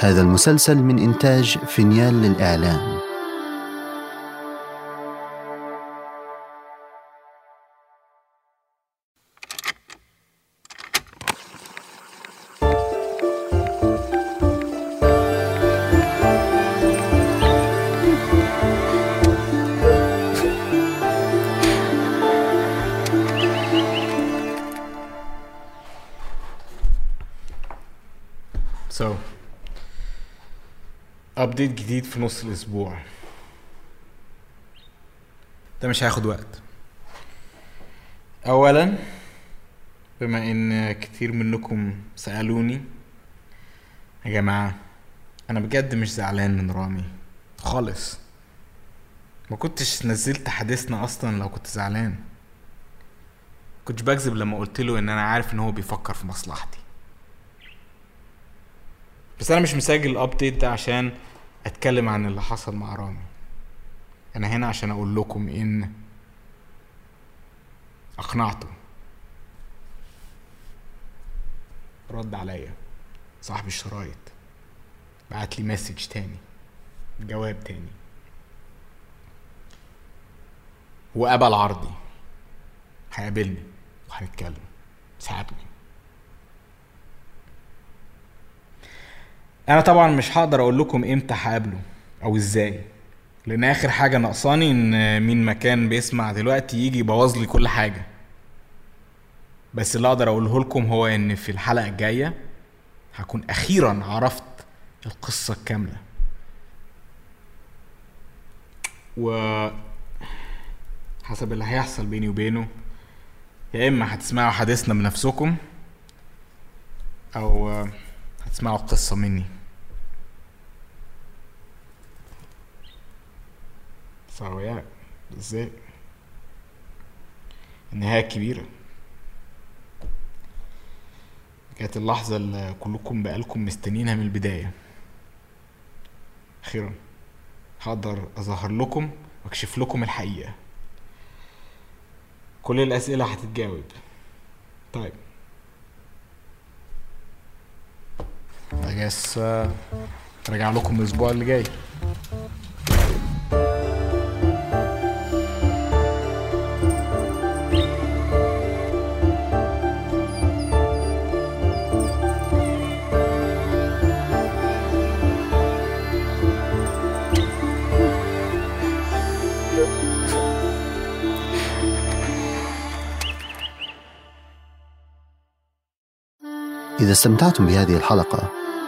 هذا المسلسل من إنتاج فينيال للإعلام. So ابديت جديد في نص الأسبوع. ده مش هياخد وقت. اولا بما إن كتير منكم سألوني يا جماعة أنا بجد مش زعلان من رامي. خالص. ما كنتش نزلت حديثنا أصلا لو كنت زعلان. كنتش بكذب لما قلت له إن أنا عارف إن هو بيفكر في مصلحتي. بس أنا مش مسجل ال update ده عشان أتكلم عن اللي حصل مع رامي. أنا هنا عشان أقول لكم إن اقنعته رد عليا. صاحب الشرايط. بعت لي message تاني. جواب تاني. وقبل عرضي. هيقابلني. وهنتكلم. ساعدني. أنا طبعا مش هقدر أقول لكم إمتى هقابله أو إزاي. لأن آخر حاجة ناقصاني إن مين مكان بيسمع دلوقتي يجي يبوظ لي كل حاجة. بس اللي أقدر أقوله لكم هو إن في الحلقة الجاية هكون أخيرا عرفت القصة الكاملة. و حسب اللي هيحصل بيني وبينه يا إما هتسمعوا حديثنا بنفسكم أو هتسمعوا القصة مني. that's it. النهاية الكبيرة كانت اللحظة اللي كلكم بقالكم مستنيينها من البداية. أخيرا هقدر أظهر لكم وأكشف لكم الحقيقة. كل الأسئلة هتتجاوب. طيب. Guess uh, راجع لكم الأسبوع اللي جاي. إذا استمتعتم بهذه الحلقة